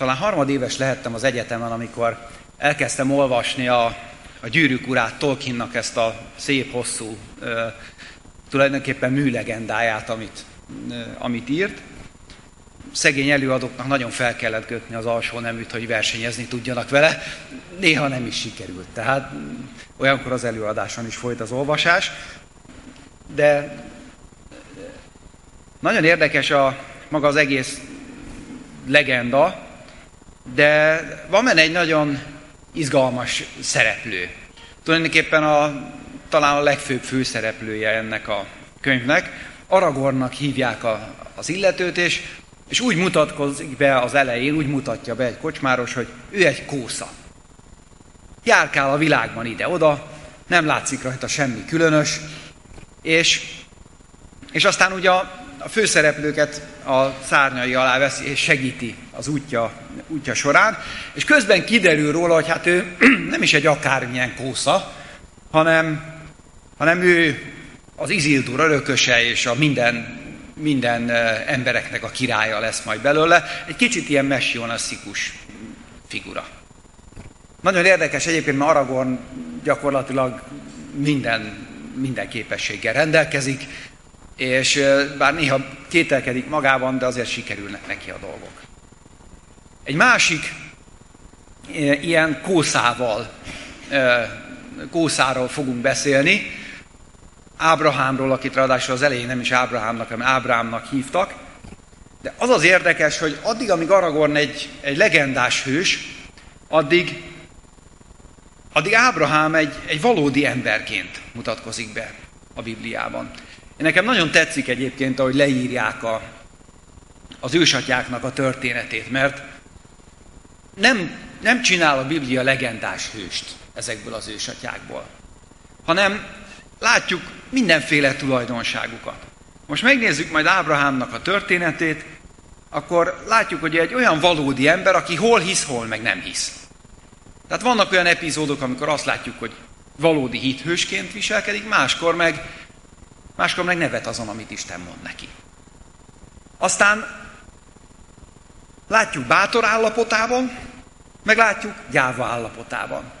talán harmadéves lehettem az egyetemen, amikor elkezdtem olvasni a, a Gyűrűk urát Tolkiennak ezt a szép, hosszú, ö, tulajdonképpen műlegendáját, amit, ö, amit írt. Szegény előadóknak nagyon fel kellett kötni az alsó neműt, hogy versenyezni tudjanak vele. Néha nem is sikerült, tehát olyankor az előadáson is folyt az olvasás. De nagyon érdekes a maga az egész legenda, de van benne egy nagyon izgalmas szereplő. Tulajdonképpen a, talán a legfőbb főszereplője ennek a könyvnek. Aragornak hívják a, az illetőt, és, és úgy mutatkozik be az elején, úgy mutatja be egy kocsmáros, hogy ő egy kósza. Járkál a világban ide-oda, nem látszik rajta semmi különös, és, és aztán ugye a, a főszereplőket a szárnyai alá veszi és segíti az útja, útja során, és közben kiderül róla, hogy hát ő nem is egy akármilyen kósza, hanem, hanem ő az Izildur örököse és a minden, minden embereknek a királya lesz majd belőle. Egy kicsit ilyen messionaszikus figura. Nagyon érdekes egyébként, mert Aragorn gyakorlatilag minden, minden képességgel rendelkezik, és bár néha kételkedik magában, de azért sikerülnek neki a dolgok. Egy másik ilyen kószával, kószáról fogunk beszélni, Ábrahámról, akit ráadásul az elején nem is Ábrahámnak, hanem Ábrámnak hívtak. De az az érdekes, hogy addig, amíg Aragorn egy, egy legendás hős, addig, addig Ábrahám egy, egy valódi emberként mutatkozik be a Bibliában. Én nekem nagyon tetszik egyébként, ahogy leírják a, az ősatyáknak a történetét, mert nem, nem csinál a Biblia legendás hőst ezekből az ősatyákból, hanem látjuk mindenféle tulajdonságukat. Most megnézzük majd Ábrahámnak a történetét, akkor látjuk, hogy egy olyan valódi ember, aki hol hisz, hol meg nem hisz. Tehát vannak olyan epizódok, amikor azt látjuk, hogy valódi hithősként viselkedik, máskor meg máskor meg nevet azon, amit Isten mond neki. Aztán látjuk bátor állapotában, meg látjuk gyáva állapotában.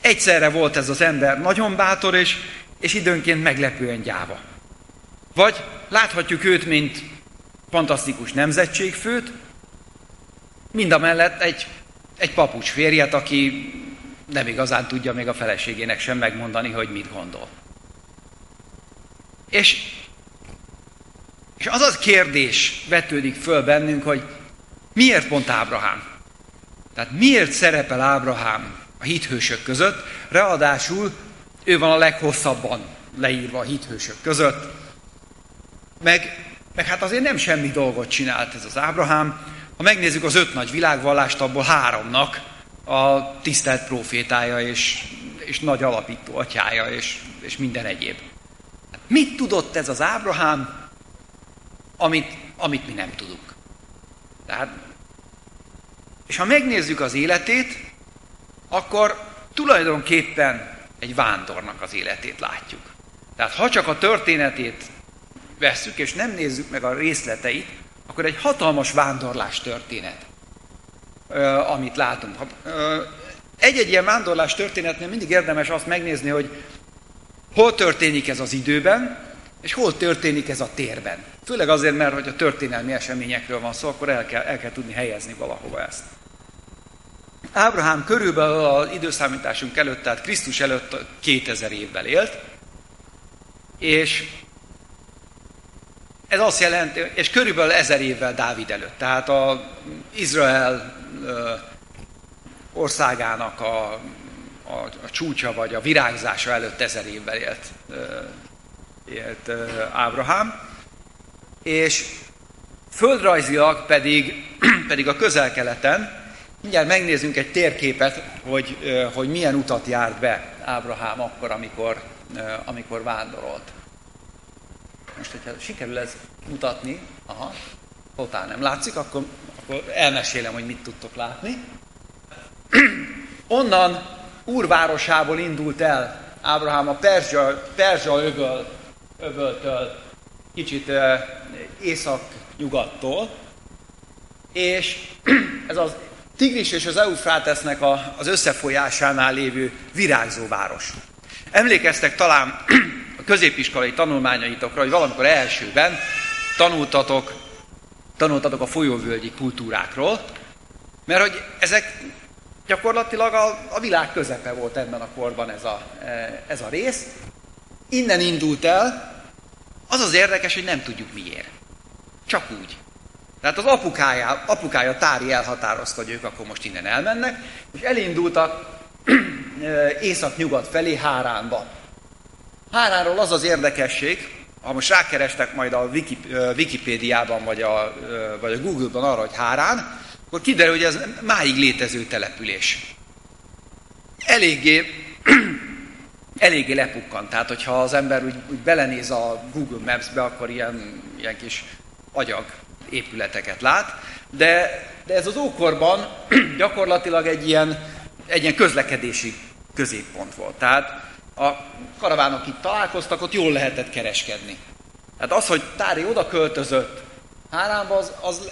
Egyszerre volt ez az ember nagyon bátor, és, és időnként meglepően gyáva. Vagy láthatjuk őt, mint fantasztikus nemzetségfőt, mind a mellett egy, egy papucs férjet, aki nem igazán tudja még a feleségének sem megmondani, hogy mit gondol. És, és az az kérdés vetődik föl bennünk, hogy miért pont Ábrahám? Tehát miért szerepel Ábrahám a hithősök között, ráadásul ő van a leghosszabban leírva a hithősök között, meg, meg hát azért nem semmi dolgot csinált ez az Ábrahám. Ha megnézzük az öt nagy világvallást, abból háromnak a tisztelt profétája és, és nagy alapító atyája és, és minden egyéb. Mit tudott ez az Ábrahám, amit, amit mi nem tudunk? Tehát, és ha megnézzük az életét, akkor tulajdonképpen egy vándornak az életét látjuk. Tehát ha csak a történetét vesszük, és nem nézzük meg a részleteit, akkor egy hatalmas vándorlás történet, amit látunk. Egy-egy ilyen vándorlás történetnél mindig érdemes azt megnézni, hogy hol történik ez az időben, és hol történik ez a térben. Főleg azért, mert hogy a történelmi eseményekről van szó, akkor el kell, el kell tudni helyezni valahova ezt. Ábrahám körülbelül az időszámításunk előtt, tehát Krisztus előtt 2000 évvel élt, és ez azt jelenti, és körülbelül ezer évvel Dávid előtt. Tehát az Izrael országának a a, a csúcsa vagy a virágzása előtt ezer évvel élt, élt Ábrahám, és földrajzilag pedig, pedig a közel-keleten, mindjárt megnézzünk egy térképet, hogy, hogy milyen utat járt be Ábrahám akkor, amikor, amikor vándorolt. Most, hogyha sikerül ez mutatni, aha, totál nem látszik, akkor, akkor elmesélem, hogy mit tudtok látni. Onnan úrvárosából indult el Ábrahám a Perzsa, Perzsa öböl, öböltől, kicsit észak-nyugattól, és ez az Tigris és az Eufrátesznek a, az összefolyásánál lévő virágzó város. Emlékeztek talán a középiskolai tanulmányaitokra, hogy valamikor elsőben tanultatok, tanultatok a folyóvölgyi kultúrákról, mert hogy ezek gyakorlatilag a, a világ közepe volt ebben a korban ez a, e, ez a rész. Innen indult el, az az érdekes, hogy nem tudjuk miért. Csak úgy. Tehát az apukája, apukája Tári elhatározta, hogy ők akkor most innen elmennek, és elindultak észak-nyugat felé Háránba. Háránról az az érdekesség, ha most rákerestek majd a Wikipédiában vagy a, vagy a Google-ban arra, hogy Hárán, akkor kiderül, hogy ez máig létező település. Eléggé, eléggé lepukkant. Tehát, hogyha az ember úgy, úgy belenéz a Google Maps-be, akkor ilyen, ilyen kis agyag épületeket lát, de, de ez az ókorban gyakorlatilag egy ilyen, egy ilyen közlekedési középpont volt. Tehát a karavánok itt találkoztak, ott jól lehetett kereskedni. Tehát az, hogy Tári oda költözött Háránba, az, az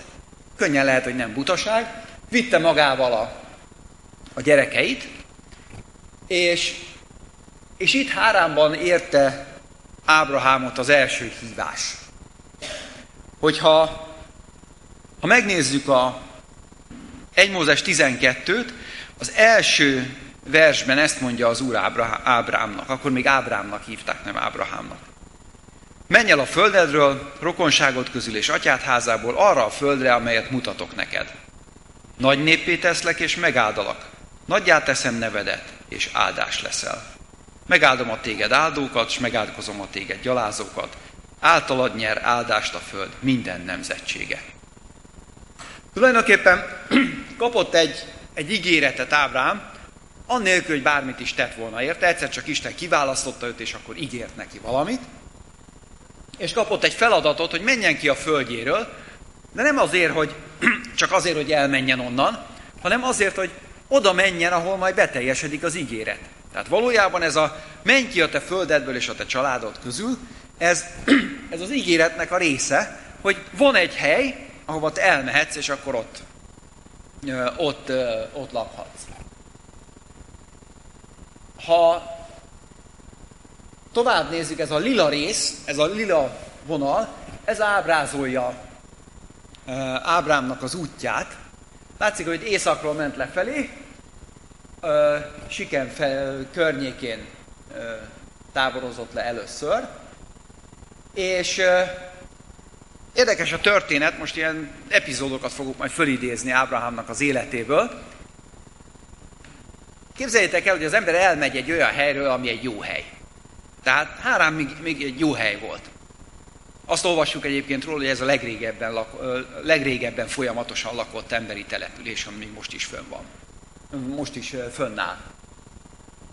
könnyen lehet, hogy nem butaság. Vitte magával a, a gyerekeit, és, és itt Háránban érte Ábrahámot az első hívás. Hogyha ha megnézzük a 1 Mózes 12-t, az első versben ezt mondja az Úr Ábrámnak, akkor még Ábrámnak hívták, nem Ábrahámnak. Menj el a földedről, rokonságot közül és atyád házából arra a földre, amelyet mutatok neked. Nagy néppé teszlek és megáldalak. Nagyját teszem nevedet, és áldás leszel. Megáldom a téged áldókat, és megáldkozom a téged gyalázókat. Általad nyer áldást a föld minden nemzetsége. Tulajdonképpen kapott egy, egy ígéretet Ábrám, annélkül, hogy bármit is tett volna érte, egyszer csak Isten kiválasztotta őt, és akkor ígért neki valamit, és kapott egy feladatot, hogy menjen ki a földjéről, de nem azért, hogy csak azért, hogy elmenjen onnan, hanem azért, hogy oda menjen, ahol majd beteljesedik az ígéret. Tehát valójában ez a menj ki a te földedből és a te családod közül, ez, ez az ígéretnek a része, hogy van egy hely, ahova te elmehetsz, és akkor ott, ott, ott lakhatsz. Ha tovább nézzük, ez a lila rész, ez a lila vonal, ez ábrázolja Ábrámnak az útját. Látszik, hogy északról ment lefelé, Siken környékén táborozott le először, és Érdekes a történet, most ilyen epizódokat fogok majd fölidézni Ábrahámnak az életéből. Képzeljétek el, hogy az ember elmegy egy olyan helyről, ami egy jó hely. Tehát Hárán még, még egy jó hely volt. Azt olvassuk egyébként róla, hogy ez a legrégebben, lak, legrégebben folyamatosan lakott emberi település, ami még most is fönn van. Most is fönnáll.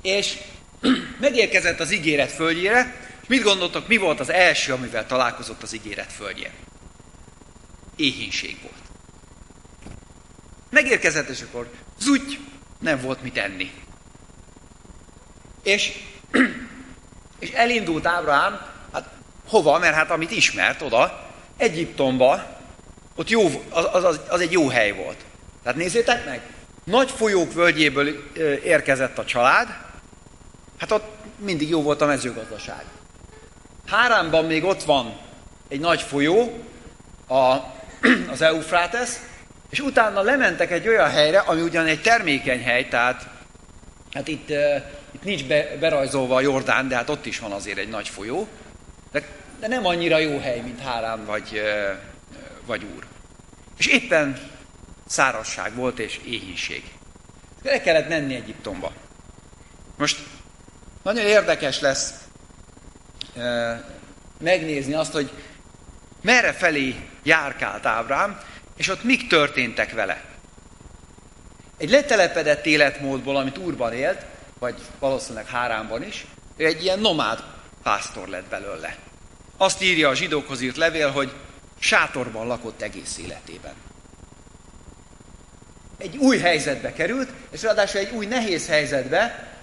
És megérkezett az ígéret földjére, és mit gondoltok, mi volt az első, amivel találkozott az ígéret földjén? éhínség volt. Megérkezett, és akkor zúgy, nem volt mit enni. És, és elindult Ábrahám, hát hova, mert hát amit ismert oda, Egyiptomba, ott jó, az, az, az egy jó hely volt. Tehát nézzétek meg, nagy folyók völgyéből érkezett a család, hát ott mindig jó volt a mezőgazdaság. Háránban még ott van egy nagy folyó, a az Eufrátesz, és utána lementek egy olyan helyre, ami ugyan egy termékeny hely, tehát hát itt, nincs be, berajzolva a Jordán, de hát ott is van azért egy nagy folyó, de, de nem annyira jó hely, mint Hárán vagy, vagy Úr. És éppen szárasság volt és éhínség. Le kellett menni Egyiptomba. Most nagyon érdekes lesz uh, megnézni azt, hogy merre felé járkált Ábrám, és ott mik történtek vele. Egy letelepedett életmódból, amit Úrban élt, vagy valószínűleg Háránban is, ő egy ilyen nomád pásztor lett belőle. Azt írja a zsidókhoz írt levél, hogy sátorban lakott egész életében. Egy új helyzetbe került, és ráadásul egy új nehéz helyzetbe,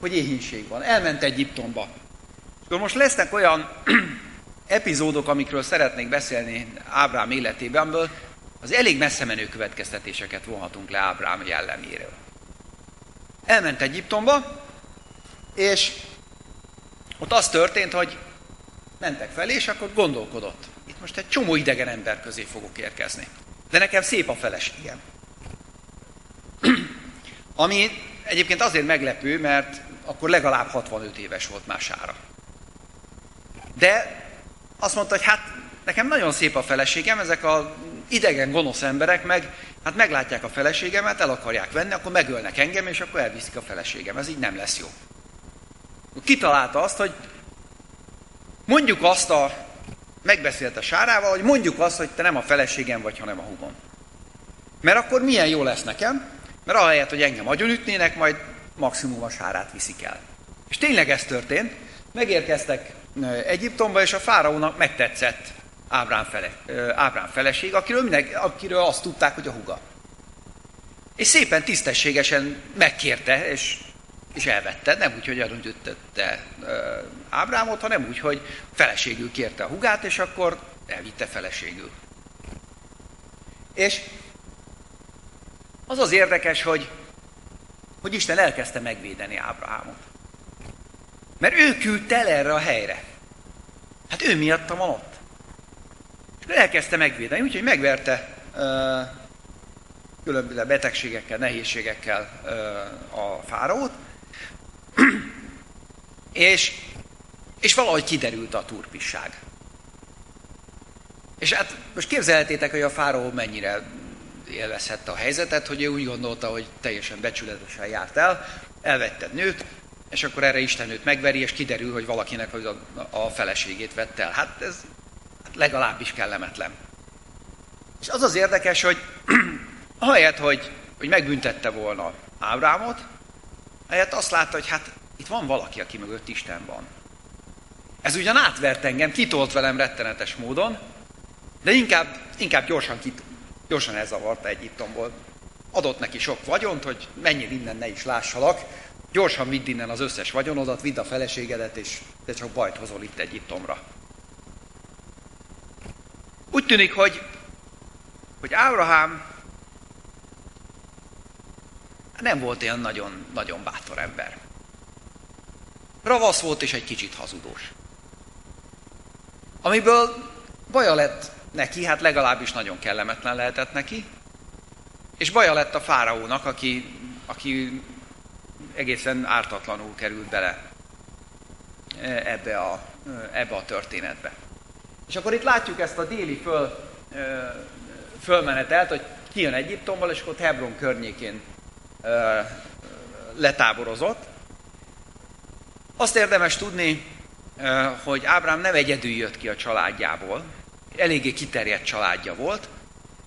hogy éhínség van. Elment Egyiptomba. És akkor most lesznek olyan epizódok, amikről szeretnék beszélni Ábrám életében, amiből az elég messze menő következtetéseket vonhatunk le Ábrám jelleméről. Elment Egyiptomba, és ott az történt, hogy mentek felé, és akkor gondolkodott. Itt most egy csomó idegen ember közé fogok érkezni. De nekem szép a feleségem. Ami egyébként azért meglepő, mert akkor legalább 65 éves volt már Sára. De azt mondta, hogy hát nekem nagyon szép a feleségem, ezek a idegen, gonosz emberek meg, hát meglátják a feleségemet, el akarják venni, akkor megölnek engem, és akkor elviszik a feleségem. Ez így nem lesz jó. Kitalálta azt, hogy mondjuk azt a, megbeszélte Sárával, hogy mondjuk azt, hogy te nem a feleségem vagy, hanem a hugom. Mert akkor milyen jó lesz nekem, mert ahelyett, hogy engem agyonütnének, majd maximum a sárát viszik el. És tényleg ez történt. Megérkeztek Egyiptomba, és a fáraónak megtetszett Ábrám, fele, Ábrám feleség, akiről, minden, akiről azt tudták, hogy a huga. És szépen tisztességesen megkérte, és, és elvette, nem úgy, hogy elöntötte Ábrámot, hanem úgy, hogy feleségül kérte a hugát, és akkor elvitte feleségül. És az az érdekes, hogy, hogy Isten elkezdte megvédeni Ábrahámot. Mert ő küldte el erre a helyre. Hát ő miatta van ott. Elkezdte megvédeni, úgyhogy megverte különböző betegségekkel, nehézségekkel a fáraót, és, és valahogy kiderült a turpisság. És hát most képzelhetétek, hogy a fáraó mennyire élvezhette a helyzetet, hogy ő úgy gondolta, hogy teljesen becsületesen járt el, elvette nőt, és akkor erre Isten őt megveri, és kiderül, hogy valakinek a, a feleségét vette el. Hát ez legalábbis kellemetlen. És az az érdekes, hogy ahelyett, hogy, hogy megbüntette volna Ábrámot, ahelyett azt látta, hogy hát itt van valaki, aki mögött Isten van. Ez ugyan átvert engem, kitolt velem rettenetes módon, de inkább, inkább gyorsan, kit, gyorsan elzavarta Egyiptomból. Adott neki sok vagyont, hogy menjél innen, ne is lássalak, gyorsan vidd innen az összes vagyonodat, vidd a feleségedet, és te csak bajt hozol itt Egyiptomra. Úgy tűnik, hogy, hogy Ábrahám nem volt olyan nagyon, nagyon bátor ember. Ravasz volt és egy kicsit hazudós. Amiből baja lett neki, hát legalábbis nagyon kellemetlen lehetett neki, és baja lett a fáraónak, aki, aki egészen ártatlanul került bele ebbe a, ebbe a történetbe. És akkor itt látjuk ezt a déli föl, fölmenetelt, hogy kijön Egyiptomból, és ott Hebron környékén letáborozott. Azt érdemes tudni, hogy Ábrám nem egyedül jött ki a családjából, eléggé kiterjedt családja volt,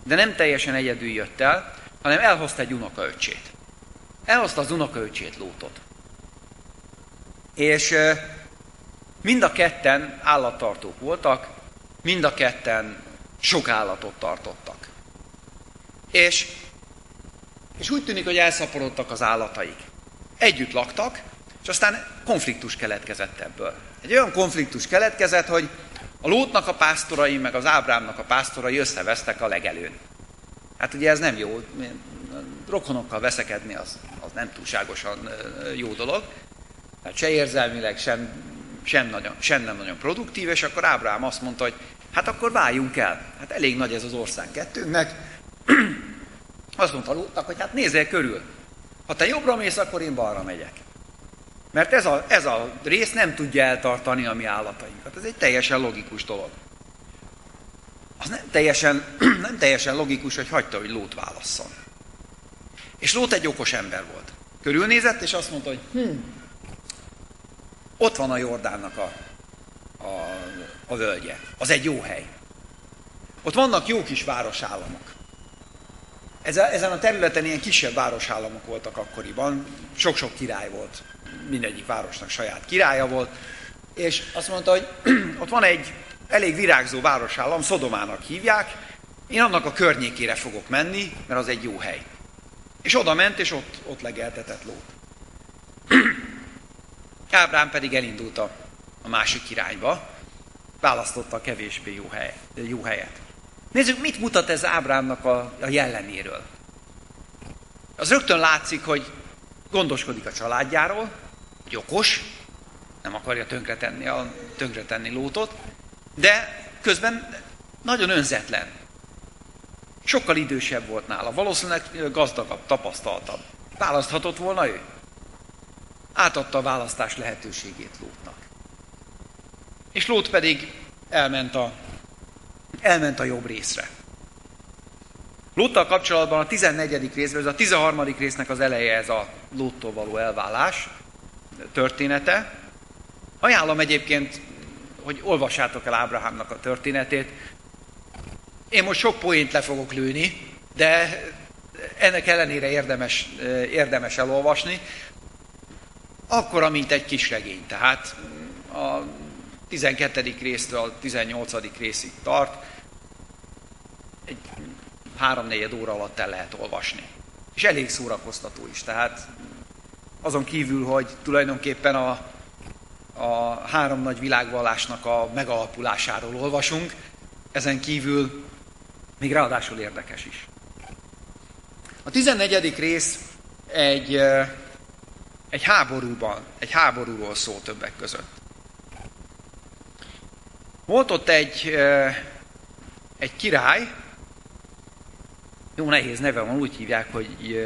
de nem teljesen egyedül jött el, hanem elhozta egy unokaöcsét. Elhozta az unokaöcsét Lótot. És mind a ketten állattartók voltak, mind a ketten sok állatot tartottak. És, és úgy tűnik, hogy elszaporodtak az állataik. Együtt laktak, és aztán konfliktus keletkezett ebből. Egy olyan konfliktus keletkezett, hogy a Lótnak a pásztorai, meg az Ábrámnak a pásztorai összevesztek a legelőn. Hát ugye ez nem jó, rokonokkal veszekedni az, az nem túlságosan jó dolog. Hát se érzelmileg, sem, sem, nagyon, sem nem nagyon produktív, és akkor Ábrám azt mondta, hogy hát akkor váljunk el. Hát elég nagy ez az ország kettőnknek. azt mondta Lótnak, hogy hát nézzél körül. Ha te jobbra mész, akkor én balra megyek. Mert ez a, ez a rész nem tudja eltartani a mi állatainkat. Ez egy teljesen logikus dolog. Az nem teljesen, nem teljesen logikus, hogy hagyta, hogy Lót válasszon. És Lót egy okos ember volt. Körülnézett, és azt mondta, hogy hm, ott van a Jordánnak a, a, a völgye. Az egy jó hely. Ott vannak jó kis városállamok. Ezen a területen ilyen kisebb városállamok voltak akkoriban, sok-sok király volt mindegyik városnak saját királya volt, és azt mondta, hogy ott van egy elég virágzó városállam, Szodomának hívják, én annak a környékére fogok menni, mert az egy jó hely. És oda ment, és ott, ott legeltetett lót. Ábrám pedig elindult a, a másik irányba, választotta a kevésbé jó, hely, jó helyet. Nézzük, mit mutat ez Ábrámnak a, a jelleméről. Az rögtön látszik, hogy gondoskodik a családjáról, hogy nem akarja tönkretenni, a, tönkretenni lótot, de közben nagyon önzetlen. Sokkal idősebb volt nála, valószínűleg gazdagabb, tapasztaltabb. Választhatott volna ő. Átadta a választás lehetőségét Lótnak. És Lót pedig elment a, elment a jobb részre. Lóttal kapcsolatban a 14. részben, ez a 13. résznek az eleje ez a Lóttól való elvállás története. Ajánlom egyébként, hogy olvassátok el Ábrahámnak a történetét. Én most sok poént le fogok lőni, de ennek ellenére érdemes, érdemes elolvasni. Akkora, mint egy kis regény. Tehát a 12. résztől a 18. részig tart. Egy háromnegyed óra alatt el lehet olvasni. És elég szórakoztató is. Tehát azon kívül, hogy tulajdonképpen a, a három nagy világvallásnak a megalapulásáról olvasunk, ezen kívül még ráadásul érdekes is. A 14. rész egy, egy háborúban, egy háborúról szól többek között. Volt ott egy, egy király, jó nehéz neve van, úgy hívják, hogy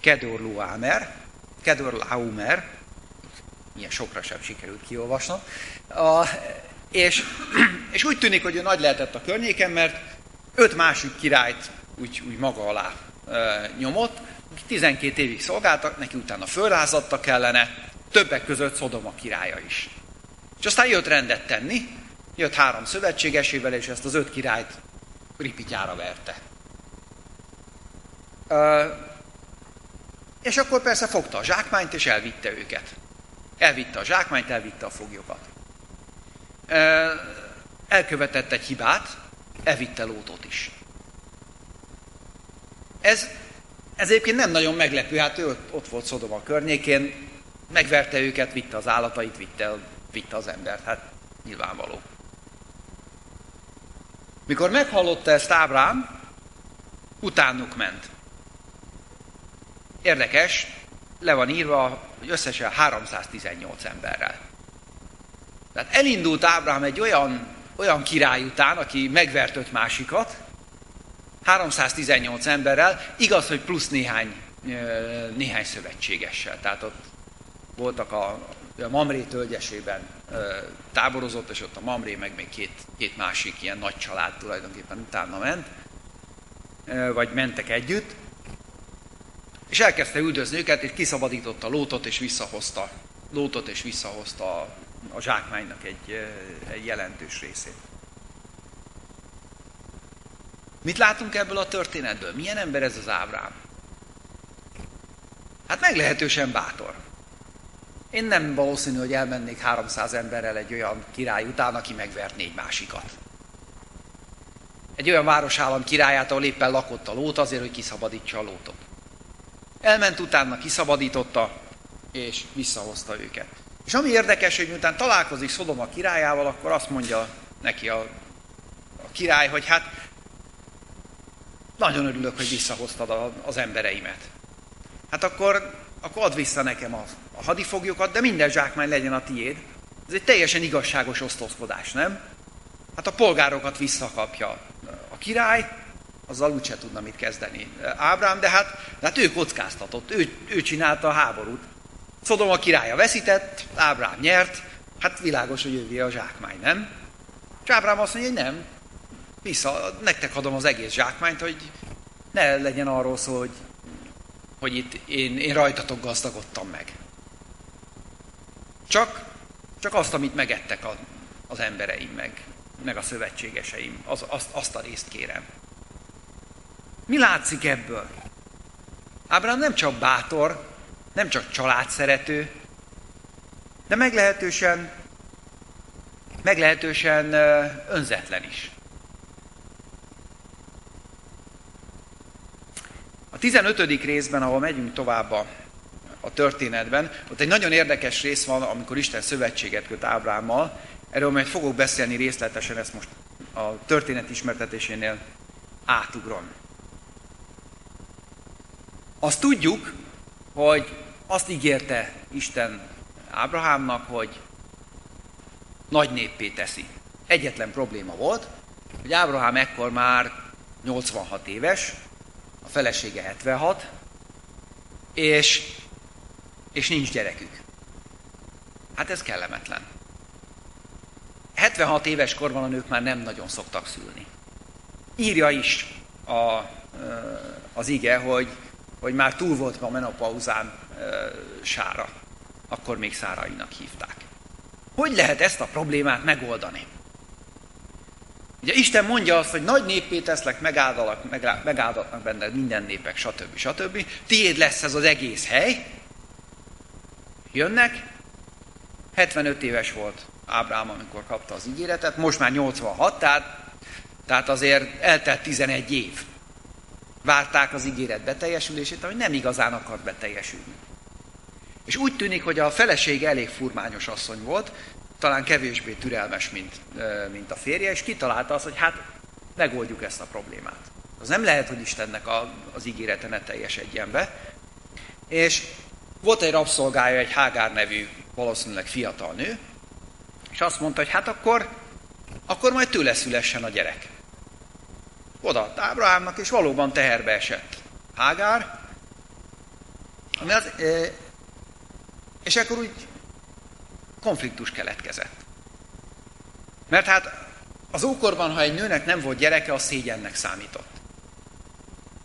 Kedor Luámer, Kedor Laumer, milyen sokra sem sikerült kiolvasnom, a, és, és úgy tűnik, hogy ő nagy lehetett a környéken, mert öt másik királyt úgy, úgy maga alá e, nyomott, 12 évig szolgáltak, neki utána fölrázadtak kellene, többek között Szodoma királya is. És aztán jött rendet tenni, jött három szövetségesével, és ezt az öt királyt ripityára verte. És akkor persze fogta a zsákmányt, és elvitte őket. Elvitte a zsákmányt, elvitte a foglyokat. Elkövetett egy hibát, elvitte Lótot is. Ez, ez egyébként nem nagyon meglepő, hát ő ott volt Szodoma környékén, megverte őket, vitte az állatait, vitte, vitte az embert, hát nyilvánvaló. Mikor meghallotta ezt Ábrám, utánuk ment. Érdekes, le van írva, hogy összesen 318 emberrel. Tehát elindult Ábrám egy olyan, olyan király után, aki megvert öt másikat, 318 emberrel, igaz, hogy plusz néhány, néhány szövetségessel. Tehát ott voltak a, a Mamré tölgyesében táborozott, és ott a Mamré meg még két, két másik ilyen nagy család tulajdonképpen utána ment, vagy mentek együtt. És elkezdte üldözni őket, és kiszabadította Lótot, és visszahozta Lótot, és visszahozta a, a zsákmánynak egy, egy jelentős részét. Mit látunk ebből a történetből? Milyen ember ez az Ábrám? Hát meglehetősen bátor. Én nem valószínű, hogy elmennék 300 emberrel egy olyan király után, aki megvert négy másikat. Egy olyan városállam királyát, ahol éppen lakott a lót azért, hogy kiszabadítsa a lótot. Elment utána, kiszabadította, és visszahozta őket. És ami érdekes, hogy miután találkozik Szodoma királyával, akkor azt mondja neki a, a király, hogy hát nagyon örülök, hogy visszahoztad a, az embereimet. Hát akkor, akkor add vissza nekem a, a hadifoglyokat, de minden zsákmány legyen a tiéd. Ez egy teljesen igazságos osztozkodás, nem? Hát a polgárokat visszakapja a király, azzal úgyse tudna mit kezdeni Ábrám, de hát, de hát ő kockáztatott, ő, ő csinálta a háborút. Szodom a királya veszített, Ábrám nyert, hát világos, hogy ővé a zsákmány, nem? És Ábrám azt mondja, hogy nem, vissza, nektek adom az egész zsákmányt, hogy ne legyen arról szó, hogy, hogy itt én, én rajtatok gazdagodtam meg. Csak, csak azt, amit megettek a, az embereim meg, meg a szövetségeseim, az, azt, azt a részt kérem. Mi látszik ebből? Ábrám nem csak bátor, nem csak családszerető, de meglehetősen, meglehetősen önzetlen is. 15. részben, ahol megyünk tovább a, a történetben, ott egy nagyon érdekes rész van, amikor Isten szövetséget köt Ábrámmal. Erről majd fogok beszélni részletesen, ezt most a történet ismertetésénél átugrom. Azt tudjuk, hogy azt ígérte Isten Ábrahámnak, hogy nagy néppé teszi. Egyetlen probléma volt, hogy Ábrahám ekkor már 86 éves, a felesége 76, és, és nincs gyerekük. Hát ez kellemetlen. 76 éves korban a nők már nem nagyon szoktak szülni. Írja is a, az ige, hogy, hogy már túl volt a menopauzán sára. Akkor még szárainak hívták. Hogy lehet ezt a problémát megoldani? Ugye Isten mondja azt, hogy nagy néppé teszlek, megáldalak, megáldatnak benned minden népek, stb. stb. Tiéd lesz ez az egész hely. Jönnek. 75 éves volt Ábrám, amikor kapta az ígéretet, most már 86, tehát, tehát azért eltelt 11 év. Várták az ígéret beteljesülését, ami nem igazán akart beteljesülni. És úgy tűnik, hogy a feleség elég furmányos asszony volt, talán kevésbé türelmes, mint, mint a férje, és kitalálta azt, hogy hát megoldjuk ezt a problémát. Az nem lehet, hogy Istennek a, az ígérete ne teljesedjen be. És volt egy rabszolgája, egy Hágár nevű, valószínűleg fiatal nő, és azt mondta, hogy hát akkor, akkor majd tőle szülessen a gyerek. Oda Ábrahámnak, és valóban teherbe esett Hágár, ami az, és akkor úgy konfliktus keletkezett. Mert hát az ókorban, ha egy nőnek nem volt gyereke, az szégyennek számított.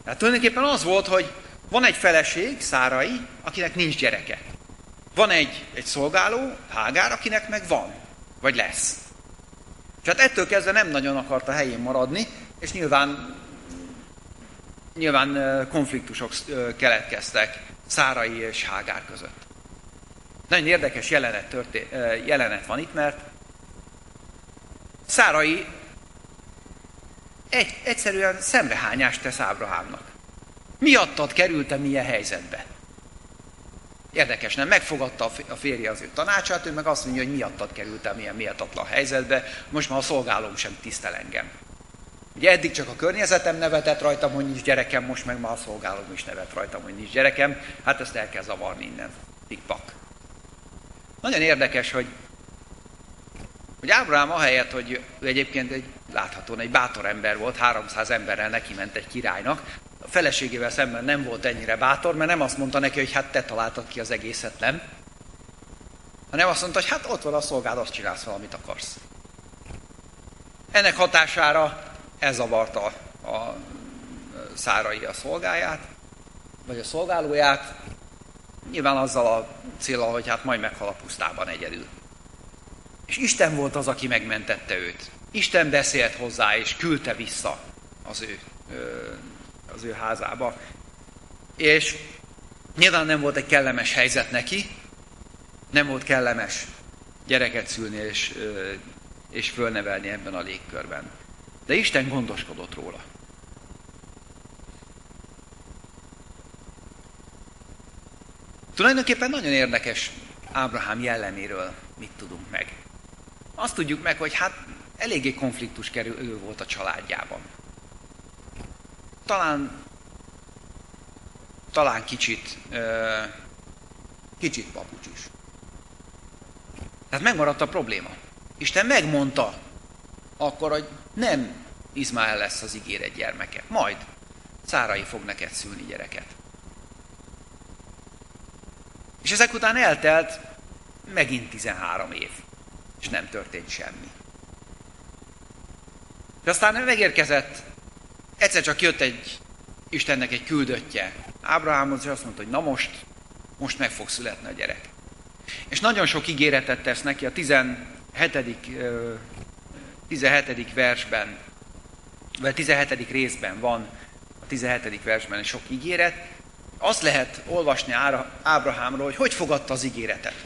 Tehát tulajdonképpen az volt, hogy van egy feleség, Szárai, akinek nincs gyereke. Van egy, egy szolgáló, Hágár, akinek meg van, vagy lesz. És hát ettől kezdve nem nagyon akart a helyén maradni, és nyilván, nyilván konfliktusok keletkeztek Szárai és Hágár között. Nagyon érdekes jelenet, történ- jelenet van itt, mert Szárai egy, egyszerűen szemrehányást tesz Ábrahámnak. Miattad kerültem ilyen helyzetbe? Érdekes, nem? Megfogadta a férje az ő tanácsát, ő meg azt mondja, hogy miattad kerültem ilyen méltatlan helyzetbe, most már a szolgálóm sem tisztel engem. Ugye eddig csak a környezetem nevetett rajtam, hogy nincs gyerekem, most meg már a szolgálóm is nevet rajtam, hogy nincs gyerekem. Hát ezt el kell zavarni innen. Tikpak. Nagyon érdekes, hogy, hogy Ábrahám ahelyett, hogy ő egyébként egy láthatóan egy bátor ember volt, 300 emberrel neki ment egy királynak, a feleségével szemben nem volt ennyire bátor, mert nem azt mondta neki, hogy hát te találtad ki az egészet, nem? Hanem azt mondta, hogy hát ott van a szolgád, azt csinálsz valamit akarsz. Ennek hatására elzavarta a szárai a szolgáját, vagy a szolgálóját, Nyilván azzal a célral, hogy hát majd meghal a pusztában egyedül. És Isten volt az, aki megmentette őt. Isten beszélt hozzá, és küldte vissza az ő, az ő házába. És nyilván nem volt egy kellemes helyzet neki, nem volt kellemes gyereket szülni és, és fölnevelni ebben a légkörben. De Isten gondoskodott róla. Tulajdonképpen nagyon érdekes Ábrahám jelleméről mit tudunk meg. Azt tudjuk meg, hogy hát eléggé konfliktus kerül volt a családjában. Talán, talán kicsit, kicsit papucs is. Tehát megmaradt a probléma. Isten megmondta akkor, hogy nem Izmael lesz az ígéret gyermeke. Majd Szárai fog neked szülni gyereket. És ezek után eltelt megint 13 év, és nem történt semmi. És aztán megérkezett, egyszer csak jött egy Istennek egy küldöttje Ábrahámhoz, és azt mondta, hogy na most, most meg fog születni a gyerek. És nagyon sok ígéretet tesz neki a 17. 17. versben, vagy 17. részben van a 17. versben sok ígéret, azt lehet olvasni Ábrahámról, hogy hogy fogadta az ígéretet.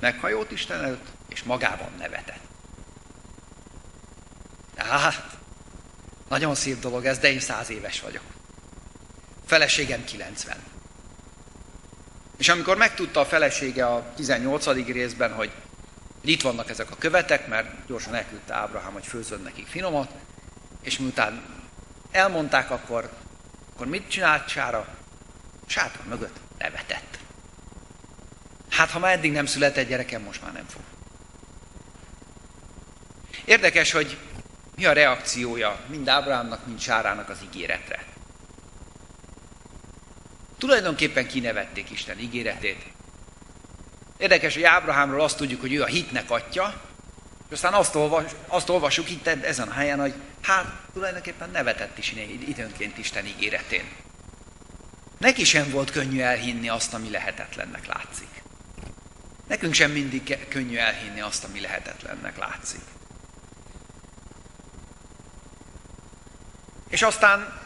Meghajolt Isten előtt, és magában nevetett. Hát, nagyon szép dolog ez, de én száz éves vagyok. Feleségem 90. És amikor megtudta a felesége a 18. részben, hogy Itt vannak ezek a követek, mert gyorsan elküldte Ábrahám, hogy főzön nekik finomat, és miután elmondták, akkor, akkor mit csinált Sára? Sátra mögött nevetett. Hát, ha már eddig nem született gyerekem, most már nem fog. Érdekes, hogy mi a reakciója mind Ábrahámnak, mind Sárának az ígéretre. Tulajdonképpen kinevették Isten ígéretét. Érdekes, hogy Ábrahámról azt tudjuk, hogy ő a hitnek atya, aztán azt, olvas, azt olvasjuk itt ezen a helyen, hogy hát tulajdonképpen nevetett is időnként Isten ígéretén. Neki sem volt könnyű elhinni azt, ami lehetetlennek látszik. Nekünk sem mindig könnyű elhinni azt, ami lehetetlennek látszik. És aztán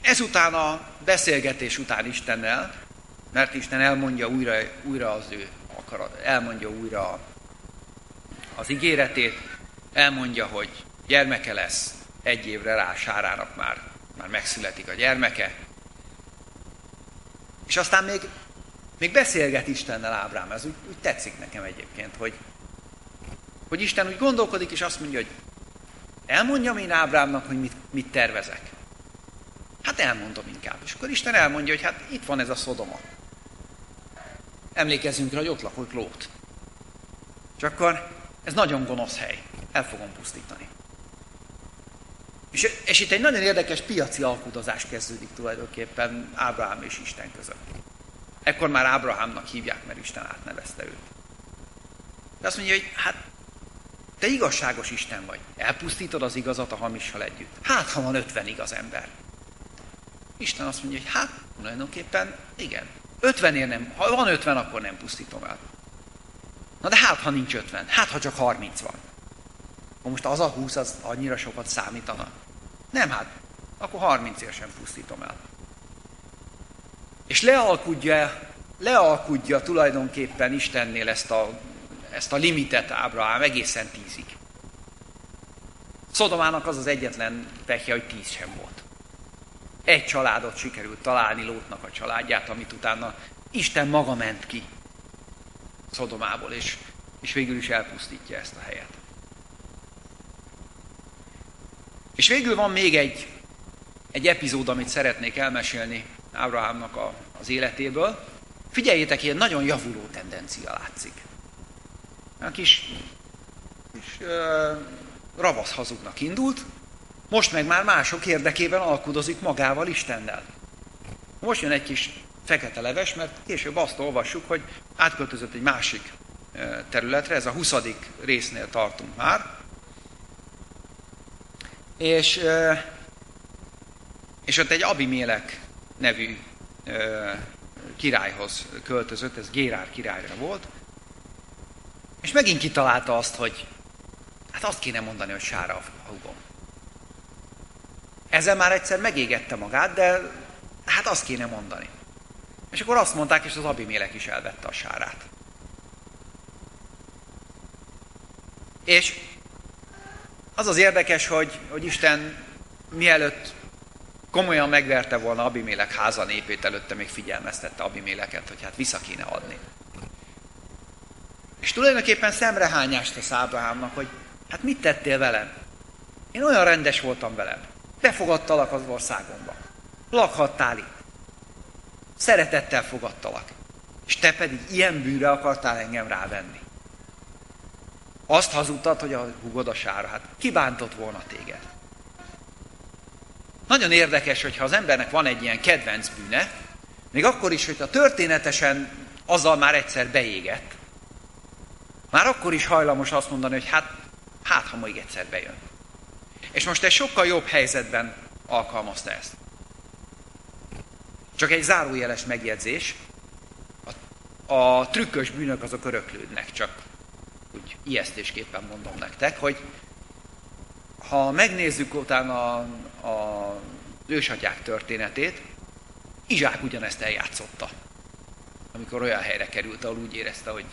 ezután a beszélgetés után Istennel, mert Isten elmondja újra, újra az ő akarat, elmondja újra az ígéretét, elmondja, hogy gyermeke lesz, egy évre rá Sárának már, már megszületik a gyermeke. És aztán még, még beszélget Istennel Ábrám, ez úgy, úgy tetszik nekem egyébként, hogy, hogy Isten úgy gondolkodik, és azt mondja, hogy elmondjam én Ábrámnak, hogy mit, mit tervezek. Hát elmondom inkább. És akkor Isten elmondja, hogy hát itt van ez a Szodoma. Emlékezzünk rá, hogy ott lakott Lót. És akkor ez nagyon gonosz hely. El fogom pusztítani. És, és itt egy nagyon érdekes piaci alkudozás kezdődik tulajdonképpen Ábrahám és Isten között. Ekkor már Ábrahámnak hívják, mert Isten átnevezte őt. De azt mondja, hogy hát te igazságos Isten vagy. Elpusztítod az igazat a hamissal együtt. Hát, ha van ötven igaz ember. Isten azt mondja, hogy hát, tulajdonképpen igen. Ötvenért nem, ha van ötven, akkor nem pusztítom el. Na de hát, ha nincs ötven, hát, ha csak harminc van. Ha most az a húsz, az annyira sokat számítana. Nem, hát, akkor harmincért sem pusztítom el. És lealkudja, lealkudja tulajdonképpen Istennél ezt a, ezt a limitet Ábrahám egészen tízig. Szodomának az az egyetlen pekje, hogy tíz sem volt. Egy családot sikerült találni Lótnak a családját, amit utána Isten maga ment ki Szodomából, és, és végül is elpusztítja ezt a helyet. És végül van még egy, egy epizód, amit szeretnék elmesélni Ábrahámnak a, az életéből. Figyeljétek, ilyen nagyon javuló tendencia látszik. A kis, kis ö, ravasz hazugnak indult, most meg már mások érdekében alkudozik magával Istennel. Most jön egy kis fekete leves, mert később azt olvassuk, hogy átköltözött egy másik területre, ez a 20. résznél tartunk már. És, és ott egy Abimélek nevű királyhoz költözött, ez Gérár királyra volt, és megint kitalálta azt, hogy hát azt kéne mondani, hogy Sára a hugom. Ezzel már egyszer megégette magát, de hát azt kéne mondani. És akkor azt mondták, és az Abimélek is elvette a sárát. És az az érdekes, hogy, hogy Isten mielőtt komolyan megverte volna Abimélek háza népét, előtte még figyelmeztette Abiméleket, hogy hát vissza kéne adni. És tulajdonképpen szemrehányást tesz Ábrahámnak, hogy hát mit tettél velem? Én olyan rendes voltam veled. Befogadtalak az országomba. Lakhattál itt. Szeretettel fogadtalak. És te pedig ilyen bűre akartál engem rávenni. Azt hazudtad, hogy a hugod a sára. Hát kibántott volna téged. Nagyon érdekes, hogyha az embernek van egy ilyen kedvenc bűne, még akkor is, hogyha történetesen azzal már egyszer beégett, már akkor is hajlamos azt mondani, hogy hát, hát ha még egyszer bejön. És most egy sokkal jobb helyzetben alkalmazta ezt. Csak egy zárójeles megjegyzés. A, a trükkös bűnök azok öröklődnek, csak úgy ijesztésképpen mondom nektek, hogy ha megnézzük utána a, a ősatyák történetét, Izsák ugyanezt eljátszotta, amikor olyan helyre került, ahol úgy érezte, hogy,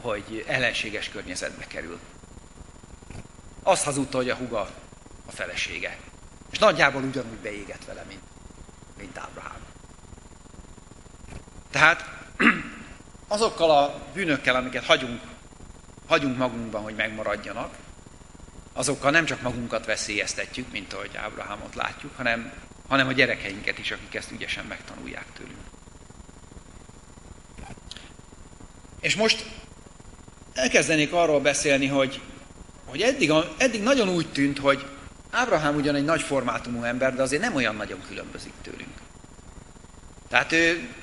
hogy ellenséges környezetbe kerül. Azt hazudta, hogy a huga a felesége. És nagyjából ugyanúgy beégett vele, mint, mint Ábrahám. Tehát azokkal a bűnökkel, amiket hagyunk hagyunk magunkban, hogy megmaradjanak, azokkal nem csak magunkat veszélyeztetjük, mint ahogy Ábrahámot látjuk, hanem, hanem a gyerekeinket is, akik ezt ügyesen megtanulják tőlünk. És most elkezdenék arról beszélni, hogy, hogy eddig, eddig nagyon úgy tűnt, hogy Ábrahám ugyan egy nagy formátumú ember, de azért nem olyan nagyon különbözik tőlünk. Tehát ő,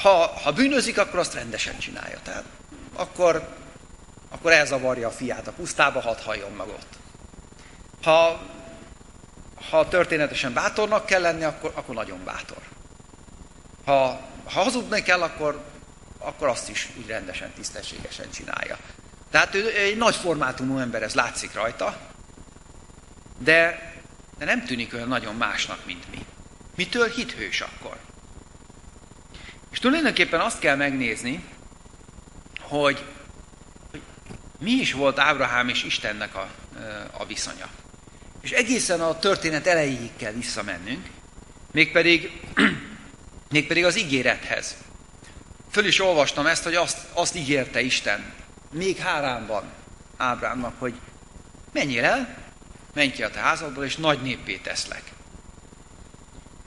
ha, ha bűnözik, akkor azt rendesen csinálja. Tehát akkor, akkor elzavarja a fiát a pusztába, hadd halljon meg. Ha, ha történetesen bátornak kell lenni, akkor, akkor nagyon bátor. Ha, ha hazudni kell, akkor, akkor azt is úgy rendesen, tisztességesen csinálja. Tehát ő egy nagy formátumú ember, ez látszik rajta, de, de nem tűnik olyan nagyon másnak, mint mi. Mitől hithős akkor? És tulajdonképpen azt kell megnézni, hogy, hogy mi is volt Ábrahám és Istennek a, a viszonya. És egészen a történet elejéig kell visszamennünk, mégpedig, mégpedig az ígérethez. Föl is olvastam ezt, hogy azt, azt ígérte Isten, még Háránban Ábrámnak, hogy menjél el, menj ki a te házadból, és nagy néppé teszlek.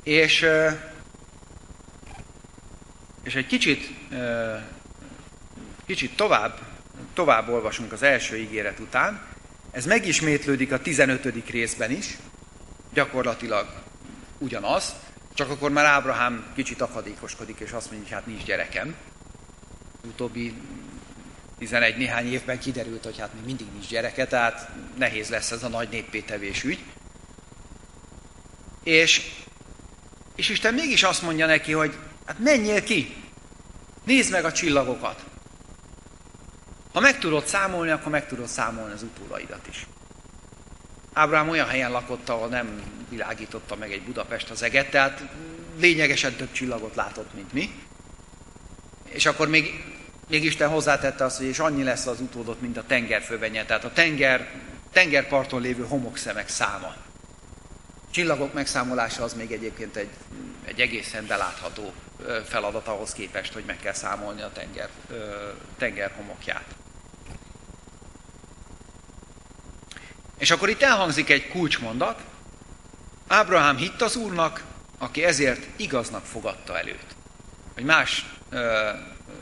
És, és egy kicsit, kicsit tovább, tovább olvasunk az első ígéret után. Ez megismétlődik a 15. részben is, gyakorlatilag ugyanaz, csak akkor már Ábrahám kicsit akadékoskodik, és azt mondja, hogy hát nincs gyerekem. Utóbbi 11 néhány évben kiderült, hogy hát még mindig nincs gyereke, tehát nehéz lesz ez a nagy néppétevés ügy. És, és Isten mégis azt mondja neki, hogy hát menjél ki, nézd meg a csillagokat. Ha meg tudod számolni, akkor meg tudod számolni az utólaidat is. Ábrám olyan helyen lakott, ahol nem világította meg egy Budapest az eget, tehát lényegesen több csillagot látott, mint mi. És akkor még, még Isten hozzátette azt, hogy és annyi lesz az utódot, mint a tengerfövenye, tehát a tenger, tengerparton lévő homokszemek száma. Csillagok megszámolása az még egyébként egy, egy egészen belátható feladat ahhoz képest, hogy meg kell számolni a tenger, tenger homokját. És akkor itt elhangzik egy kulcsmondat. Ábrahám hitt az Úrnak, aki ezért igaznak fogadta előtt. Vagy más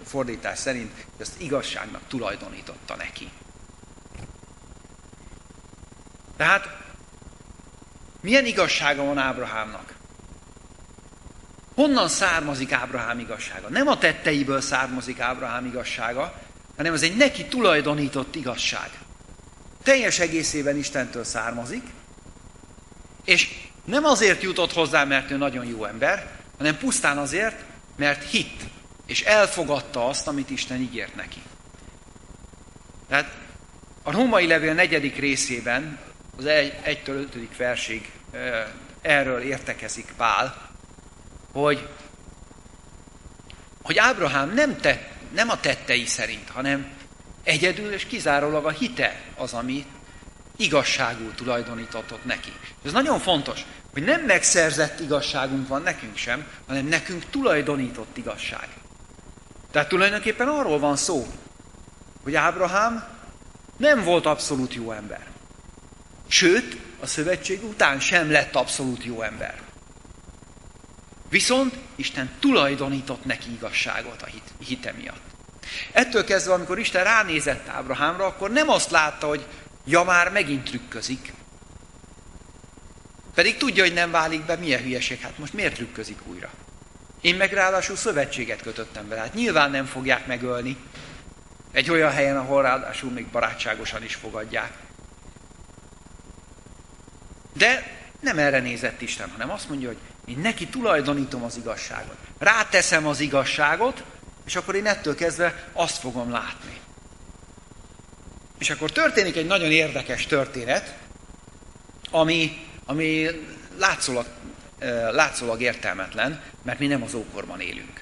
fordítás szerint ezt igazságnak tulajdonította neki. Tehát milyen igazsága van Ábrahámnak? Honnan származik Ábrahám igazsága? Nem a tetteiből származik Ábrahám igazsága, hanem ez egy neki tulajdonított igazság teljes egészében Istentől származik, és nem azért jutott hozzá, mert ő nagyon jó ember, hanem pusztán azért, mert hitt, és elfogadta azt, amit Isten ígért neki. Tehát a római levél negyedik részében, az 1-től 5. versig erről értekezik Pál, hogy, hogy Ábrahám nem, tett, nem a tettei szerint, hanem Egyedül és kizárólag a hite az, ami igazságú tulajdonítatott neki. Ez nagyon fontos, hogy nem megszerzett igazságunk van nekünk sem, hanem nekünk tulajdonított igazság. Tehát tulajdonképpen arról van szó, hogy Ábrahám nem volt abszolút jó ember. Sőt, a szövetség után sem lett abszolút jó ember. Viszont Isten tulajdonított neki igazságot a hit, hite miatt. Ettől kezdve, amikor Isten ránézett Ábrahámra, akkor nem azt látta, hogy ja már megint trükközik. Pedig tudja, hogy nem válik be, milyen hülyeség. Hát most miért trükközik újra? Én meg ráadásul szövetséget kötöttem vele. Hát nyilván nem fogják megölni. Egy olyan helyen, ahol ráadásul még barátságosan is fogadják. De nem erre nézett Isten, hanem azt mondja, hogy én neki tulajdonítom az igazságot. Ráteszem az igazságot, és akkor én ettől kezdve azt fogom látni. És akkor történik egy nagyon érdekes történet, ami, ami látszólag, látszólag értelmetlen, mert mi nem az ókorban élünk.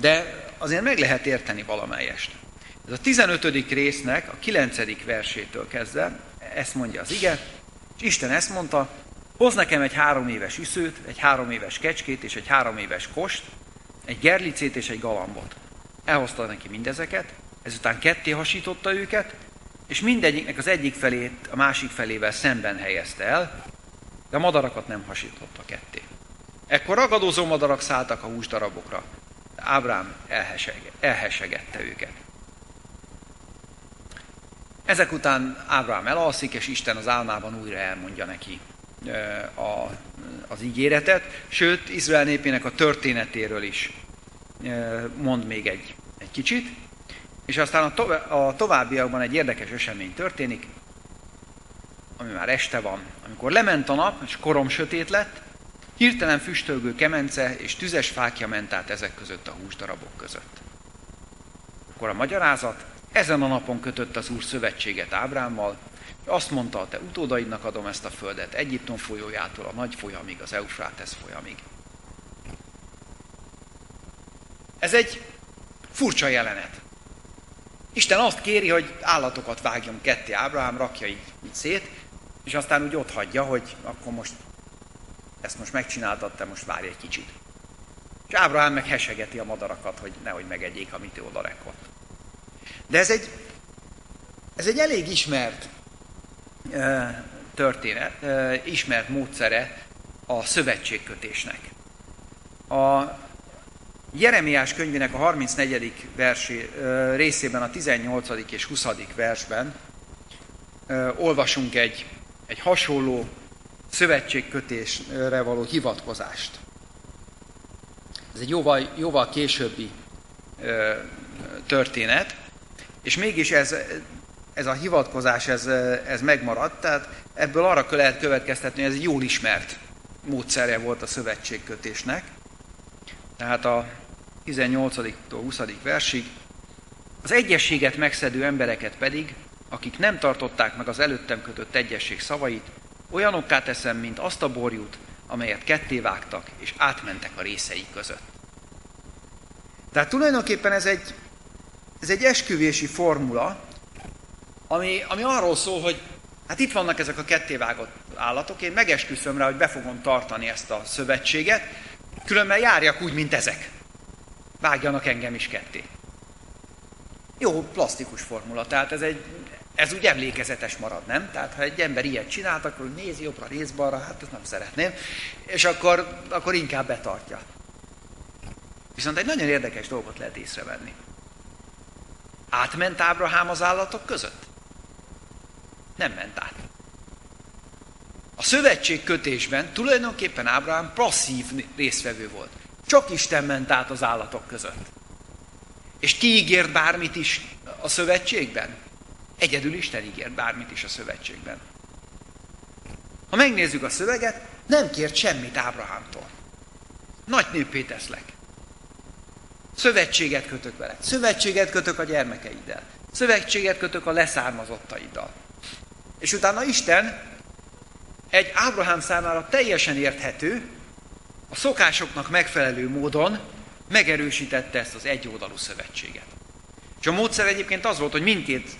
De azért meg lehet érteni valamelyest. Ez a 15. résznek a 9. versétől kezdve, ezt mondja az ige, és Isten ezt mondta, hoz nekem egy három éves üszőt, egy három éves kecskét és egy három éves kost, egy gerlicét és egy galambot. Elhozta neki mindezeket, ezután ketté hasította őket, és mindegyiknek az egyik felét a másik felével szemben helyezte el, de madarakat nem hasította ketté. Ekkor ragadozó madarak szálltak a húsdarabokra, de Ábrám elheseg, elhesegette őket. Ezek után Ábrám elalszik, és Isten az álmában újra elmondja neki a, az ígéretet, sőt, Izrael népének a történetéről is mond még egy, egy kicsit, és aztán a továbbiakban egy érdekes esemény történik, ami már este van. Amikor lement a nap, és korom sötét lett, hirtelen füstölgő kemence és tüzes fákja ment át ezek között a húsdarabok között. Akkor a magyarázat, ezen a napon kötött az Úr szövetséget Ábrámmal, azt mondta, a te utódaidnak adom ezt a földet, Egyiptom folyójától a nagy folyamig, az Eufrátesz folyamig. Ez egy furcsa jelenet. Isten azt kéri, hogy állatokat vágjon ketté, Ábrahám rakja így, így szét, és aztán úgy ott hagyja, hogy akkor most ezt most megcsináltad, te most várj egy kicsit. És Ábrahám meg hesegeti a madarakat, hogy nehogy megegyék, amit ő oda rekott. De ez egy, ez egy elég ismert történet, ismert módszere a szövetségkötésnek. A Jeremiás könyvének a 34. Versi, részében, a 18. és 20. versben olvasunk egy, egy hasonló szövetségkötésre való hivatkozást. Ez egy jóval, jóval későbbi történet, és mégis ez, ez a hivatkozás ez, ez megmaradt, tehát ebből arra lehet következtetni, hogy ez egy jól ismert módszerje volt a szövetségkötésnek. Tehát a 18-tól 20. versig az egyességet megszedő embereket pedig, akik nem tartották meg az előttem kötött egyesség szavait, olyanokká teszem, mint azt a borjút, amelyet ketté vágtak, és átmentek a részei között. Tehát tulajdonképpen ez egy, ez egy esküvési formula, ami, ami arról szól, hogy hát itt vannak ezek a kettévágott állatok, én megesküszöm rá, hogy be fogom tartani ezt a szövetséget, különben járjak úgy, mint ezek. Vágjanak engem is ketté. Jó, plastikus formula, tehát ez, egy, ez úgy emlékezetes marad, nem? Tehát ha egy ember ilyet csinált, akkor nézi jobbra, néz balra, hát ezt nem szeretném, és akkor, akkor inkább betartja. Viszont egy nagyon érdekes dolgot lehet észrevenni. Átment Ábrahám az állatok között? Nem ment át. A szövetség kötésben tulajdonképpen Ábrahám passzív résztvevő volt. Csak Isten ment át az állatok között. És ki ígért bármit is a szövetségben? Egyedül Isten ígért bármit is a szövetségben. Ha megnézzük a szöveget, nem kért semmit Ábrahámtól. Nagy népé teszlek. Szövetséget kötök veled. Szövetséget kötök a gyermekeiddel. Szövetséget kötök a leszármazottaiddal. És utána Isten egy Ábrahám számára teljesen érthető, a szokásoknak megfelelő módon megerősítette ezt az egyoldalú szövetséget. És a módszer egyébként az volt, hogy mindkét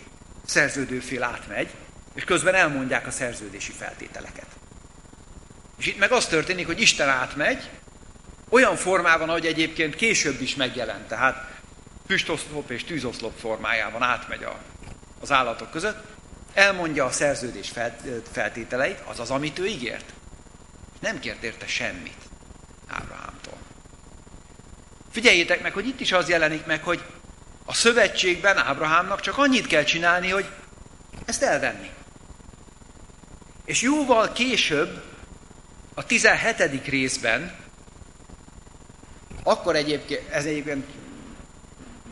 szerződőfél átmegy, és közben elmondják a szerződési feltételeket. És itt meg az történik, hogy Isten átmegy, olyan formában, ahogy egyébként később is megjelent, tehát füstoszlop és tűzoszlop formájában átmegy a, az állatok között, elmondja a szerződés feltételeit, azaz, amit ő ígért. Nem kért érte semmit Ábrahámtól. Figyeljétek meg, hogy itt is az jelenik meg, hogy a szövetségben Ábrahámnak csak annyit kell csinálni, hogy ezt elvenni. És jóval később, a 17. részben, akkor egyébként, ez egyébként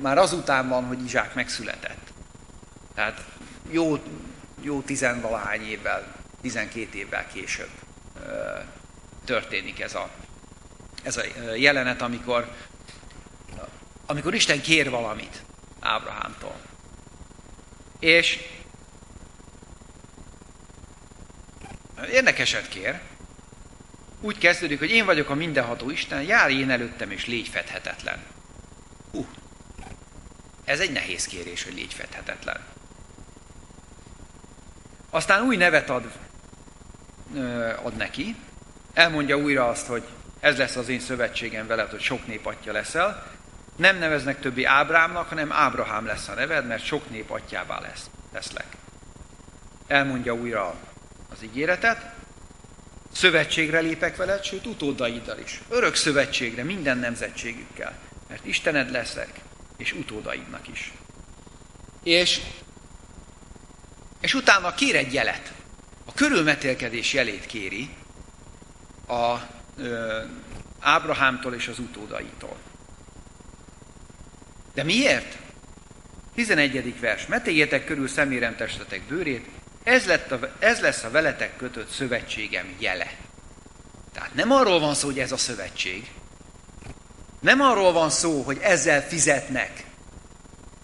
már azután van, hogy Izsák megszületett. Tehát jó jó tizenvalahány évvel, tizenkét évvel később történik ez a, ez a jelenet, amikor, amikor Isten kér valamit Ábrahámtól. És érdekeset kér. Úgy kezdődik, hogy én vagyok a mindenható Isten, jár én előttem és légy fedhetetlen. Hú, ez egy nehéz kérés, hogy légy fedhetetlen. Aztán új nevet ad, ad neki, elmondja újra azt, hogy ez lesz az én szövetségem veled, hogy sok nép atya leszel, Nem neveznek többi Ábrámnak, hanem Ábrahám lesz a neved, mert sok nép atyává lesz, leszlek. Elmondja újra az ígéretet, szövetségre lépek veled, sőt utódaiddal is. Örök szövetségre, minden nemzetségükkel. Mert Istened leszek, és utódaidnak is. És, és utána kér egy jelet. A körülmetélkedés jelét kéri a ö, Ábrahámtól és az utódaitól. De miért? 11. vers. Metéljétek körül szemérem testetek bőrét, ez, lett a, ez lesz a veletek kötött szövetségem jele. Tehát nem arról van szó, hogy ez a szövetség. Nem arról van szó, hogy ezzel fizetnek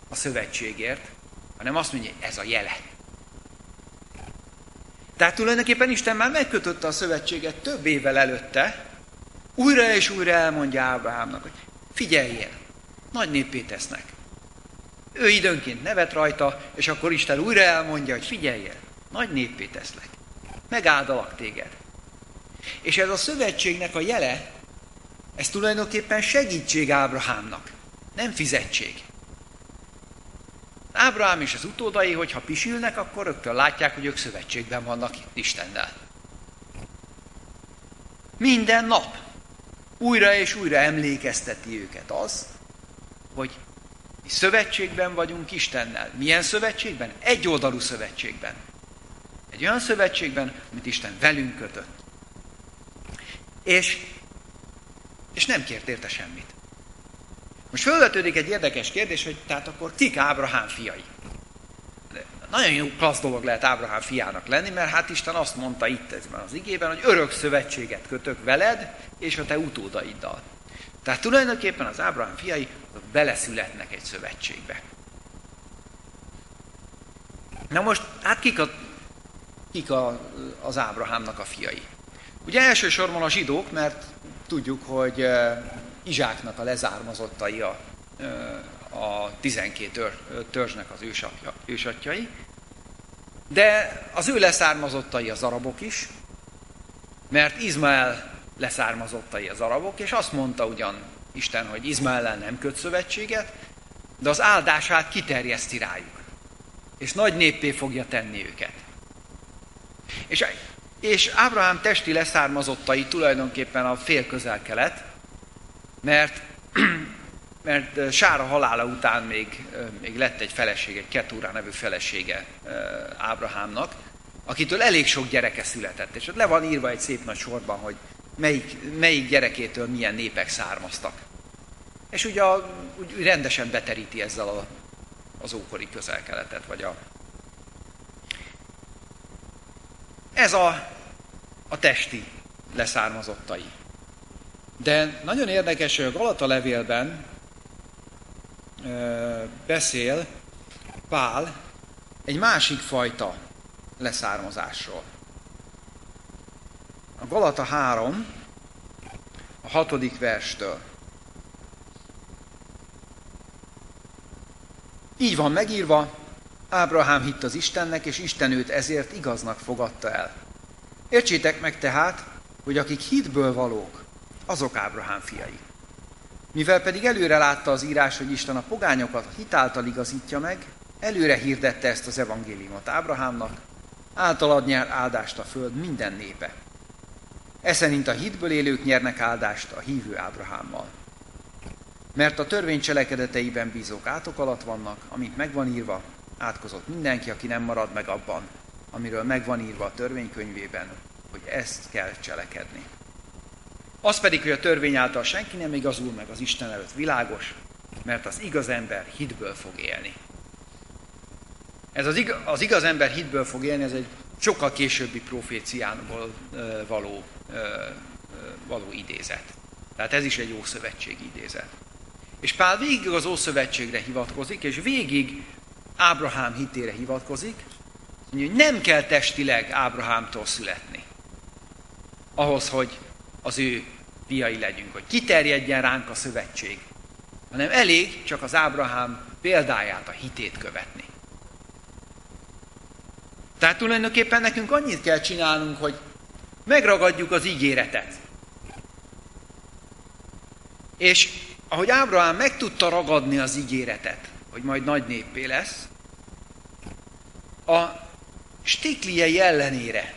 a szövetségért, hanem azt mondja, hogy ez a jele. Tehát tulajdonképpen Isten már megkötötte a szövetséget több évvel előtte, újra és újra elmondja Ábrahámnak, hogy figyeljél, nagy népé tesznek. Ő időnként nevet rajta, és akkor Isten újra elmondja, hogy figyeljél, nagy néppé teszlek. Megáldalak téged. És ez a szövetségnek a jele, ez tulajdonképpen segítség Ábrahámnak, nem fizetség. Ábrahám és az utódai, hogyha pisülnek, akkor rögtön látják, hogy ők szövetségben vannak Istennel. Minden nap újra és újra emlékezteti őket az, hogy mi szövetségben vagyunk Istennel. Milyen szövetségben? Egy oldalú szövetségben. Egy olyan szövetségben, amit Isten velünk kötött. És, és nem kért érte semmit. Most felvetődik egy érdekes kérdés, hogy tehát akkor kik Ábrahám fiai? Nagyon jó klassz dolog lehet Ábrahám fiának lenni, mert hát Isten azt mondta itt ezben az igében, hogy örök szövetséget kötök veled és a te utódaiddal. Tehát tulajdonképpen az Ábrahám fiai beleszületnek egy szövetségbe. Na most, hát kik, a, kik a, az Ábrahámnak a fiai? Ugye elsősorban a zsidók, mert tudjuk, hogy Izsáknak a lezármazottai a, a 12 törzsnek az ősapja, ősatjai, de az ő leszármazottai az arabok is, mert Izmael leszármazottai az arabok, és azt mondta ugyan Isten, hogy Izmaellel nem köt szövetséget, de az áldását kiterjeszti rájuk. És nagy néppé fogja tenni őket. És, és Ábrahám testi leszármazottai tulajdonképpen a fél közel-kelet, mert, mert Sára halála után még, még lett egy feleség, egy Ketúrá nevű felesége Ábrahámnak, akitől elég sok gyereke született. És ott le van írva egy szép nagy sorban, hogy melyik, melyik gyerekétől milyen népek származtak. És ugye úgy rendesen beteríti ezzel a, az ókori közel-keletet, vagy a... Ez a, a testi leszármazottai. De nagyon érdekes, hogy a Galata levélben ö, beszél Pál egy másik fajta leszármazásról. A Galata 3, a hatodik verstől. Így van megírva, Ábrahám hitt az Istennek, és Isten őt ezért igaznak fogadta el. Értsétek meg tehát, hogy akik hitből valók, azok Ábrahám fiai. Mivel pedig előre látta az írás, hogy Isten a pogányokat hitáltal igazítja meg, előre hirdette ezt az evangéliumot Ábrahámnak, általad nyer áldást a föld minden népe. E szerint a hitből élők nyernek áldást a hívő Ábrahámmal. Mert a törvény cselekedeteiben bízók átok alatt vannak, amit megvan írva, átkozott mindenki, aki nem marad meg abban, amiről megvan írva a törvénykönyvében, hogy ezt kell cselekedni. Az pedig, hogy a törvény által senki nem igazul meg az Isten előtt világos, mert az igaz ember hitből fog élni. Ez az, igaz, az igaz ember hitből fog élni, ez egy sokkal későbbi proféciából való, való idézet. Tehát ez is egy Ószövetség idézet. És Pál végig az Ószövetségre hivatkozik, és végig Ábrahám hitére hivatkozik, hogy nem kell testileg Ábrahámtól születni. Ahhoz, hogy az ő fiai legyünk, hogy kiterjedjen ránk a szövetség, hanem elég csak az Ábrahám példáját, a hitét követni. Tehát tulajdonképpen nekünk annyit kell csinálnunk, hogy megragadjuk az ígéretet. És ahogy Ábrahám meg tudta ragadni az ígéretet, hogy majd nagy néppé lesz, a stikliei ellenére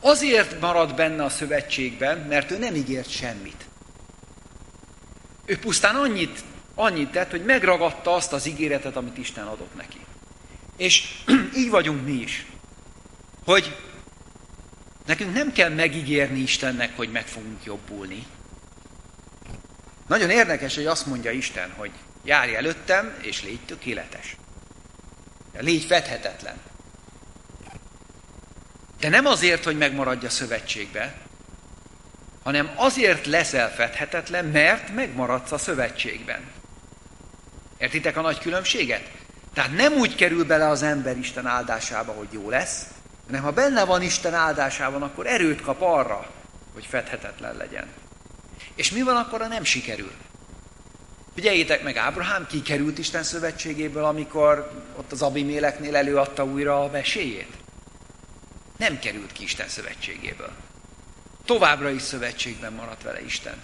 azért marad benne a szövetségben, mert ő nem ígért semmit. Ő pusztán annyit, annyit tett, hogy megragadta azt az ígéretet, amit Isten adott neki. És így vagyunk mi is, hogy nekünk nem kell megígérni Istennek, hogy meg fogunk jobbulni. Nagyon érdekes, hogy azt mondja Isten, hogy járj előttem, és légy tökéletes. Légy fedhetetlen. De nem azért, hogy megmaradj a szövetségbe, hanem azért leszel fedhetetlen, mert megmaradsz a szövetségben. Értitek a nagy különbséget? Tehát nem úgy kerül bele az ember Isten áldásába, hogy jó lesz, hanem ha benne van Isten áldásában, akkor erőt kap arra, hogy fedhetetlen legyen. És mi van akkor, ha nem sikerül? Figyeljétek meg, Ábrahám kikerült Isten szövetségéből, amikor ott az Abiméleknél előadta újra a meséjét. Nem került ki Isten szövetségéből. Továbbra is szövetségben maradt vele Isten.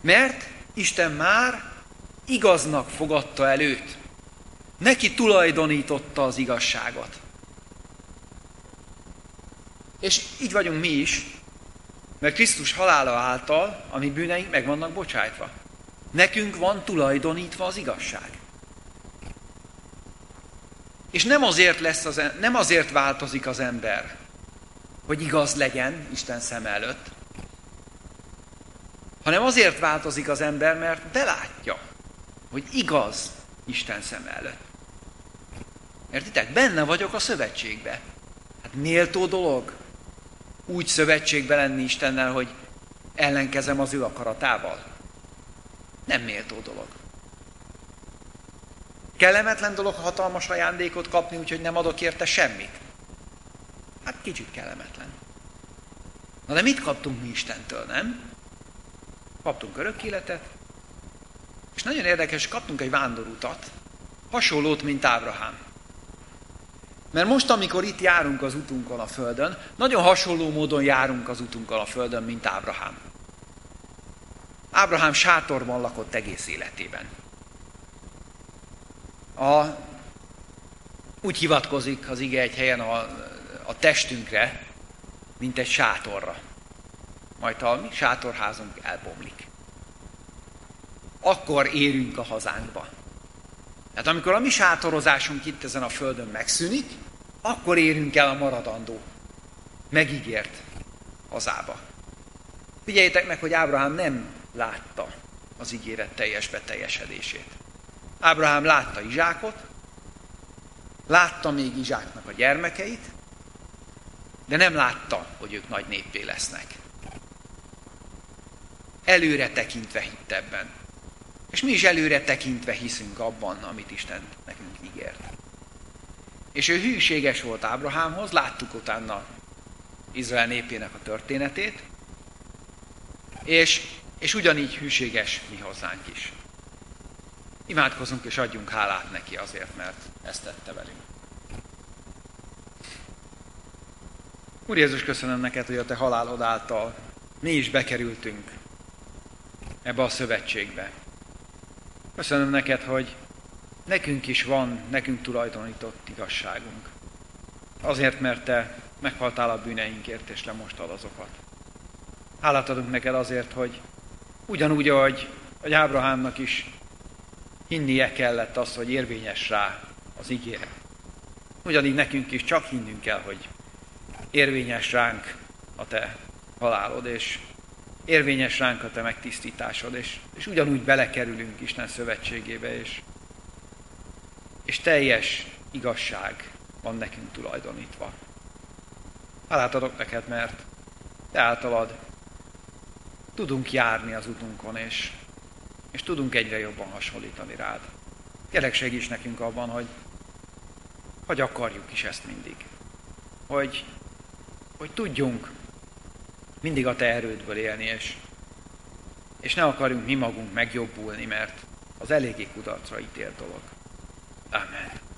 Mert Isten már igaznak fogadta el őt. Neki tulajdonította az igazságot. És így vagyunk mi is, mert Krisztus halála által a mi bűneink meg vannak bocsájtva. Nekünk van tulajdonítva az igazság. És nem azért, lesz az, nem azért változik az ember, hogy igaz legyen Isten szem előtt, hanem azért változik az ember, mert belátja, hogy igaz Isten szem előtt. Értitek? Benne vagyok a szövetségbe. Hát méltó dolog úgy szövetségbe lenni Istennel, hogy ellenkezem az ő akaratával. Nem méltó dolog. Kellemetlen dolog hatalmas ajándékot kapni, úgyhogy nem adok érte semmit. Hát kicsit kellemetlen. Na de mit kaptunk mi Istentől, nem? Kaptunk örök életet, és nagyon érdekes, kaptunk egy vándorutat, hasonlót, mint Ábrahám. Mert most, amikor itt járunk az utunkon a Földön, nagyon hasonló módon járunk az utunkon a Földön, mint Ábrahám. Ábrahám sátorban lakott egész életében. A, úgy hivatkozik az ige egy helyen a, a testünkre, mint egy sátorra. Majd a mi sátorházunk elbomlik. Akkor érünk a hazánkba. Tehát amikor a mi sátorozásunk itt ezen a földön megszűnik, akkor érünk el a maradandó, megígért hazába. Figyeljétek meg, hogy Ábrahám nem látta az ígéret teljes beteljesedését. Ábrahám látta Izsákot, látta még Izsáknak a gyermekeit, de nem látta, hogy ők nagy néppé lesznek. Előre tekintve hitt ebben. És mi is előre tekintve hiszünk abban, amit Isten nekünk ígért. És ő hűséges volt Ábrahámhoz, láttuk utána Izrael népének a történetét, és, és ugyanígy hűséges mi hozzánk is. Imádkozunk és adjunk hálát neki azért, mert ezt tette velünk. Úr Jézus, köszönöm neked, hogy a te halálod által mi is bekerültünk ebbe a szövetségbe. Köszönöm neked, hogy nekünk is van, nekünk tulajdonított igazságunk. Azért, mert te meghaltál a bűneinkért, és lemostad azokat. Hálát adunk neked azért, hogy ugyanúgy, ahogy, hogy Ábrahámnak is hinnie kellett az, hogy érvényes rá az ígéret. Ugyanígy nekünk is csak hinnünk kell, hogy érvényes ránk a te halálod, és érvényes ránk a te megtisztításod, és, és ugyanúgy belekerülünk Isten szövetségébe, és, és teljes igazság van nekünk tulajdonítva. Hálát adok neked, mert te általad tudunk járni az utunkon, és, és tudunk egyre jobban hasonlítani rád. Kérlek segíts nekünk abban, hogy, hogy akarjuk is ezt mindig. Hogy, hogy tudjunk mindig a te erődből élni, és, és ne akarjunk mi magunk megjobbulni, mert az eléggé kudarcra ítélt dolog. Amen.